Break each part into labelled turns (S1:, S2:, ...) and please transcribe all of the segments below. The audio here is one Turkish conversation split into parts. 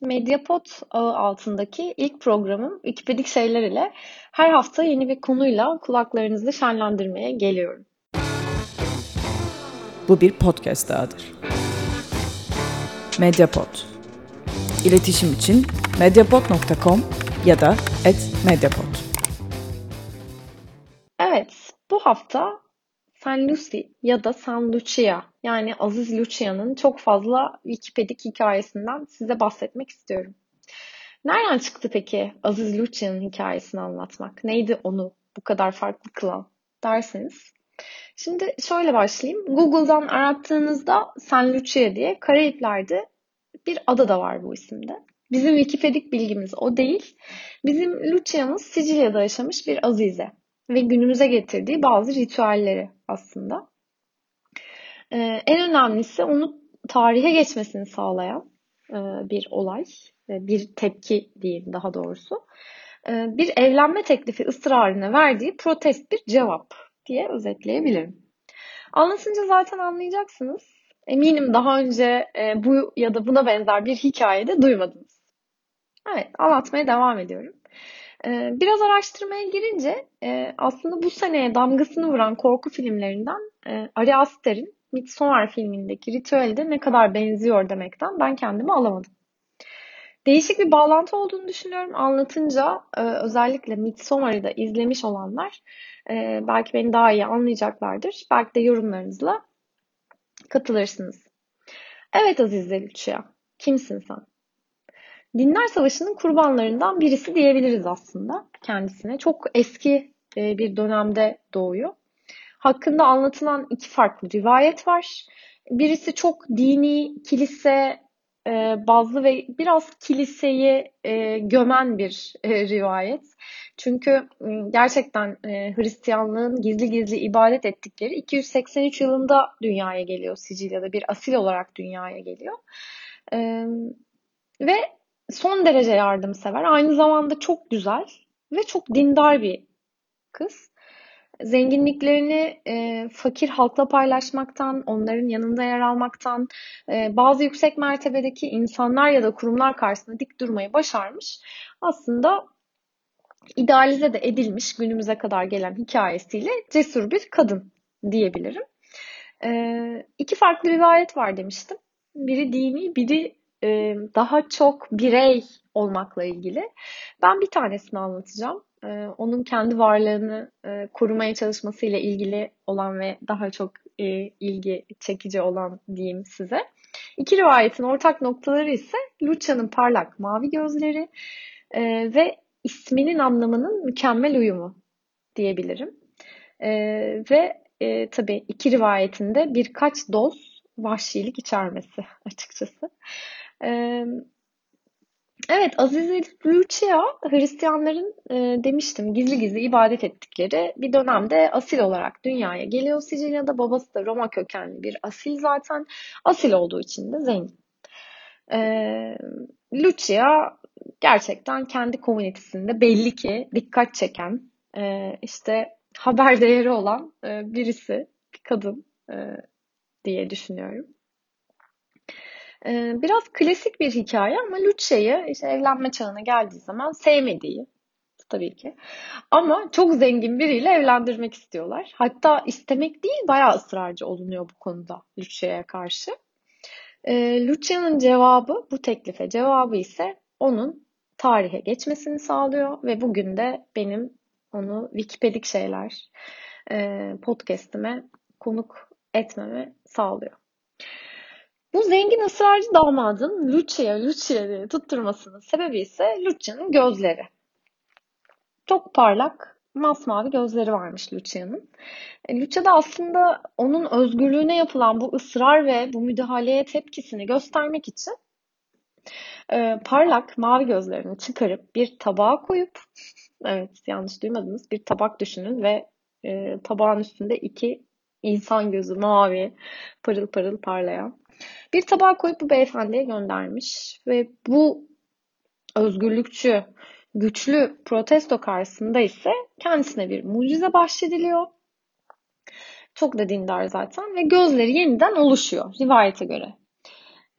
S1: Mediapod ağı altındaki ilk programım Wikipedik Şeyler ile her hafta yeni bir konuyla kulaklarınızı şenlendirmeye geliyorum.
S2: Bu bir podcast dahadır. Mediapod. İletişim için mediapod.com ya da @mediapod.
S1: Evet, bu hafta San Lucy ya da San Lucia yani Aziz Lucia'nın çok fazla Wikipedik hikayesinden size bahsetmek istiyorum. Nereden çıktı peki Aziz Lucia'nın hikayesini anlatmak? Neydi onu bu kadar farklı kılan derseniz. Şimdi şöyle başlayayım. Google'dan arattığınızda San Lucia diye Karayipler'de bir ada da var bu isimde. Bizim Wikipedik bilgimiz o değil. Bizim Lucia'mız Sicilya'da yaşamış bir azize ve günümüze getirdiği bazı ritüelleri aslında. Ee, en önemlisi onu tarihe geçmesini sağlayan e, bir olay, e, bir tepki diyeyim daha doğrusu. E, bir evlenme teklifi ısrarına verdiği protest bir cevap diye özetleyebilirim. Anlatınca zaten anlayacaksınız. Eminim daha önce bu ya da buna benzer bir hikayede duymadınız. Evet, anlatmaya devam ediyorum. Ee, biraz araştırmaya girince e, aslında bu seneye damgasını vuran korku filmlerinden e, Ari Aster'in Midsommar filmindeki ritüelde ne kadar benziyor demekten ben kendimi alamadım. Değişik bir bağlantı olduğunu düşünüyorum. Anlatınca e, özellikle Midsommar'ı da izlemiş olanlar belki beni daha iyi anlayacaklardır. Belki de yorumlarınızla katılırsınız. Evet Aziz Zelüçya, kimsin sen? Dinler Savaşı'nın kurbanlarından birisi diyebiliriz aslında kendisine. Çok eski e, bir dönemde doğuyor. Hakkında anlatılan iki farklı rivayet var. Birisi çok dini, kilise e, bazlı ve biraz kiliseyi e, gömen bir rivayet. Çünkü gerçekten Hristiyanlığın gizli gizli ibadet ettikleri 283 yılında dünyaya geliyor Sicilya'da bir asil olarak dünyaya geliyor. Ve son derece yardımsever. Aynı zamanda çok güzel ve çok dindar bir kız. Zenginliklerini e, fakir halkla paylaşmaktan, onların yanında yer almaktan, e, bazı yüksek mertebedeki insanlar ya da kurumlar karşısında dik durmayı başarmış. Aslında idealize de edilmiş günümüze kadar gelen hikayesiyle cesur bir kadın diyebilirim. E, iki farklı rivayet var demiştim. Biri dini, biri e, daha çok birey olmakla ilgili. Ben bir tanesini anlatacağım. E, onun kendi varlığını e, korumaya çalışmasıyla ilgili olan ve daha çok ilgi çekici olan diyeyim size. İki rivayetin ortak noktaları ise Lucia'nın parlak mavi gözleri ve isminin anlamının mükemmel uyumu diyebilirim. ve tabii iki rivayetinde birkaç doz vahşilik içermesi açıkçası. Evet, Aziz Lucia Hristiyanların e, demiştim gizli gizli ibadet ettikleri bir dönemde asil olarak dünyaya geliyor Sicilya'da. Babası da Roma kökenli bir asil zaten. Asil olduğu için de zengin. E, Lucia gerçekten kendi komünitesinde belli ki dikkat çeken, e, işte haber değeri olan e, birisi, bir kadın e, diye düşünüyorum. Ee, biraz klasik bir hikaye ama Lucia'yı işte evlenme çağına geldiği zaman sevmediği tabii ki. Ama çok zengin biriyle evlendirmek istiyorlar. Hatta istemek değil bayağı ısrarcı olunuyor bu konuda Lucia'ya karşı. Ee, Lucia'nın cevabı bu teklife cevabı ise onun tarihe geçmesini sağlıyor ve bugün de benim onu Wikipedik şeyler e, podcast'ime konuk etmeme sağlıyor. Bu zengin ısrarcı damadın Lucia, Lucia tutturmasının sebebi ise Lucia'nın gözleri. Çok parlak, masmavi gözleri varmış Lucia'nın. E, Lucia da aslında onun özgürlüğüne yapılan bu ısrar ve bu müdahaleye tepkisini göstermek için e, parlak mavi gözlerini çıkarıp bir tabağa koyup evet yanlış duymadınız bir tabak düşünün ve e, tabağın üstünde iki insan gözü mavi parıl parıl parlayan bir tabağa koyup bu beyefendiye göndermiş ve bu özgürlükçü, güçlü protesto karşısında ise kendisine bir mucize bahşediliyor. Çok da dindar zaten ve gözleri yeniden oluşuyor rivayete göre.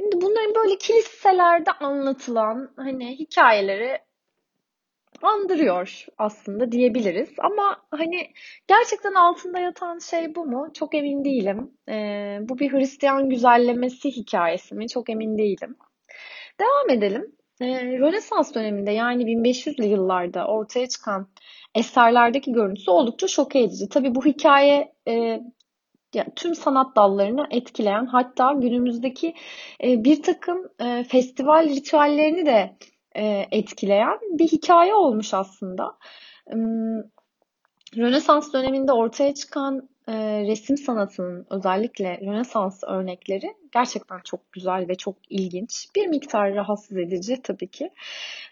S1: Şimdi bunların böyle kiliselerde anlatılan hani hikayeleri andırıyor aslında diyebiliriz. Ama hani gerçekten altında yatan şey bu mu? Çok emin değilim. Ee, bu bir Hristiyan güzellemesi hikayesi mi? Çok emin değilim. Devam edelim. Ee, Rönesans döneminde yani 1500'lü yıllarda ortaya çıkan eserlerdeki görüntüsü oldukça şok edici. Tabii bu hikaye e, yani tüm sanat dallarını etkileyen hatta günümüzdeki e, bir takım e, festival ritüellerini de e, etkileyen bir hikaye olmuş aslında. Rönesans döneminde ortaya çıkan e, resim sanatının özellikle Rönesans örnekleri gerçekten çok güzel ve çok ilginç. Bir miktar rahatsız edici tabii ki.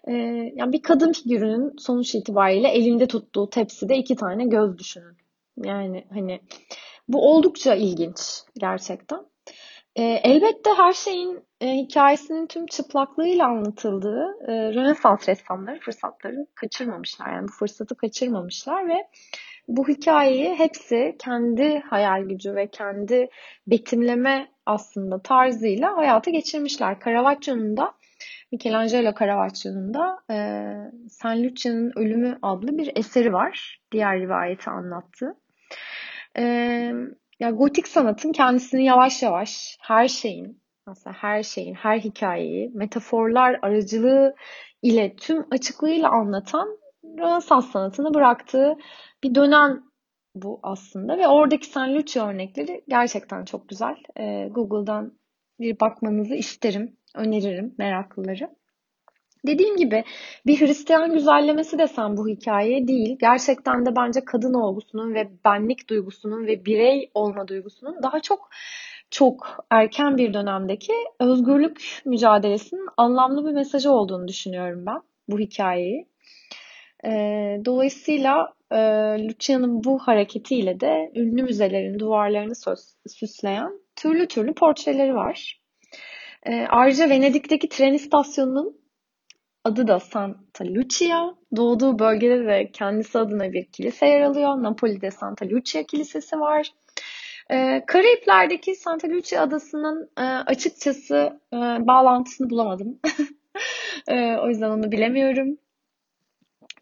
S1: E, yani bir kadın figürünün sonuç itibariyle elinde tuttuğu tepside iki tane göz düşünün. Yani hani bu oldukça ilginç gerçekten. Elbette her şeyin e, hikayesinin tüm çıplaklığıyla anlatıldığı e, Rönesans ressamları fırsatları kaçırmamışlar. Yani bu fırsatı kaçırmamışlar ve bu hikayeyi hepsi kendi hayal gücü ve kendi betimleme aslında tarzıyla hayata geçirmişler. Caravaggio'nun da Michelangelo Caravaggio'nun da e, San Lucia'nın Ölümü adlı bir eseri var. Diğer rivayeti anlattığı. E, ya gotik sanatın kendisini yavaş yavaş her şeyin, aslında her şeyin, her hikayeyi metaforlar aracılığı ile tüm açıklığıyla anlatan Rönesans sanatını bıraktığı bir dönem bu aslında ve oradaki San Lucia örnekleri gerçekten çok güzel. Ee, Google'dan bir bakmanızı isterim, öneririm meraklıları. Dediğim gibi bir Hristiyan güzellemesi desem bu hikaye değil. Gerçekten de bence kadın olgusunun ve benlik duygusunun ve birey olma duygusunun daha çok çok erken bir dönemdeki özgürlük mücadelesinin anlamlı bir mesajı olduğunu düşünüyorum ben bu hikayeyi. Ee, dolayısıyla e, Lucia'nın bu hareketiyle de ünlü müzelerin duvarlarını süsleyen türlü türlü portreleri var. Ee, ayrıca Venedik'teki tren istasyonunun adı da Santa Lucia. Doğduğu bölgede de kendisi adına bir kilise yer alıyor. Napoli'de Santa Lucia Kilisesi var. Ee, Karayipler'deki Santa Lucia adasının e, açıkçası e, bağlantısını bulamadım. e, o yüzden onu bilemiyorum.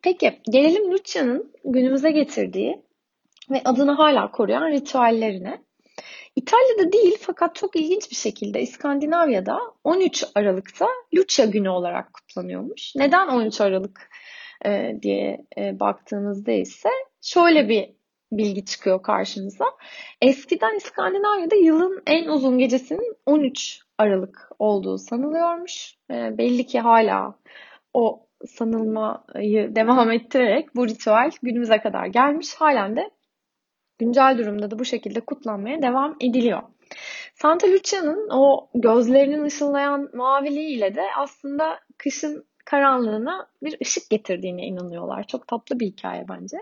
S1: Peki gelelim Lucia'nın günümüze getirdiği ve adını hala koruyan ritüellerine. İtalya'da değil fakat çok ilginç bir şekilde İskandinavya'da 13 Aralık'ta Lucia günü olarak kutlanıyormuş. Neden 13 Aralık e, diye e, baktığınızda ise şöyle bir bilgi çıkıyor karşımıza. Eskiden İskandinavya'da yılın en uzun gecesinin 13 Aralık olduğu sanılıyormuş. E, belli ki hala o sanılmayı devam ettirerek bu ritüel günümüze kadar gelmiş. Halen de güncel durumda da bu şekilde kutlanmaya devam ediliyor. Santa Lucia'nın o gözlerinin ışıldayan maviliğiyle de aslında kışın karanlığına bir ışık getirdiğine inanıyorlar. Çok tatlı bir hikaye bence.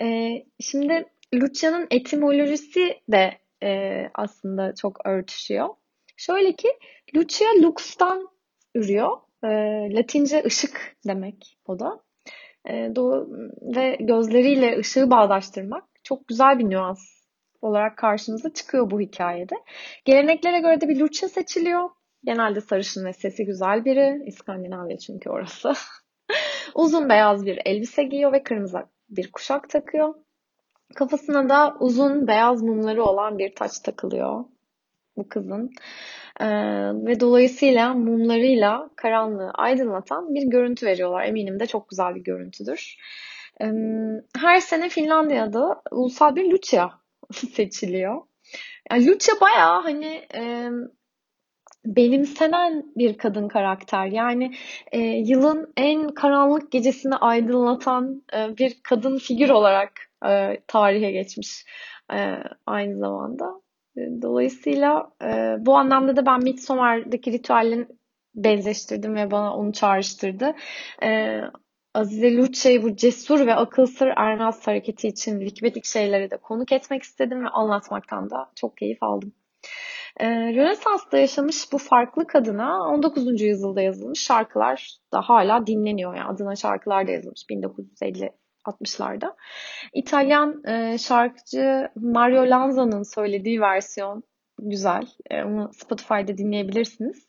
S1: Ee, şimdi Lucia'nın etimolojisi de e, aslında çok örtüşüyor. Şöyle ki Lucia lux'tan ürüyor. E, Latince ışık demek o da. E, ve gözleriyle ışığı bağdaştırmak çok güzel bir nüans olarak karşımıza çıkıyor bu hikayede. Geleneklere göre de bir Lucia seçiliyor. Genelde sarışın ve sesi güzel biri. İskandinavya çünkü orası. uzun beyaz bir elbise giyiyor ve kırmızı bir kuşak takıyor. Kafasına da uzun beyaz mumları olan bir taç takılıyor bu kızın. Ee, ve dolayısıyla mumlarıyla karanlığı aydınlatan bir görüntü veriyorlar. Eminim de çok güzel bir görüntüdür. Ee, her sene Finlandiya'da ulusal bir Lucia seçiliyor. Yani Lucia bayağı hani e, benimsenen bir kadın karakter. Yani e, yılın en karanlık gecesini aydınlatan e, bir kadın figür olarak e, tarihe geçmiş e, aynı zamanda. Dolayısıyla e, bu anlamda da ben Midsommar'daki ritüellerin benzeştirdim ve bana onu çağrıştırdı. E, Azize Luce'yi bu cesur ve akıl sır hareketi için Wikipedik şeyleri de konuk etmek istedim ve anlatmaktan da çok keyif aldım. Ee, Rönesans'ta yaşamış bu farklı kadına 19. yüzyılda yazılmış şarkılar da hala dinleniyor. Yani adına şarkılar da yazılmış 1950 60'larda. İtalyan e, şarkıcı Mario Lanza'nın söylediği versiyon güzel. E, onu Spotify'da dinleyebilirsiniz.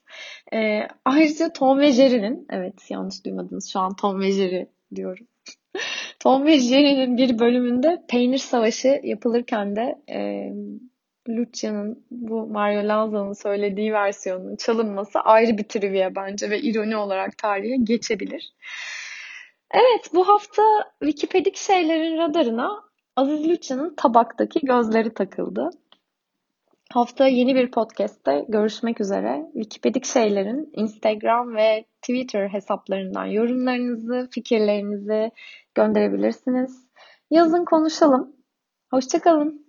S1: E, ayrıca Tom ve Jerry'nin, evet yanlış duymadınız şu an Tom ve Jerry diyorum. Tom ve Jerry'nin bir bölümünde peynir savaşı yapılırken de e, Lucia'nın bu Mario Lanza'nın söylediği versiyonunun çalınması ayrı bir trivia bence ve ironi olarak tarihe geçebilir. Evet bu hafta Wikipedik şeylerin radarına Aziz Lucia'nın tabaktaki gözleri takıldı. Hafta yeni bir podcast'te görüşmek üzere. Wikipedik şeylerin Instagram ve Twitter hesaplarından yorumlarınızı, fikirlerinizi gönderebilirsiniz. Yazın konuşalım. Hoşçakalın.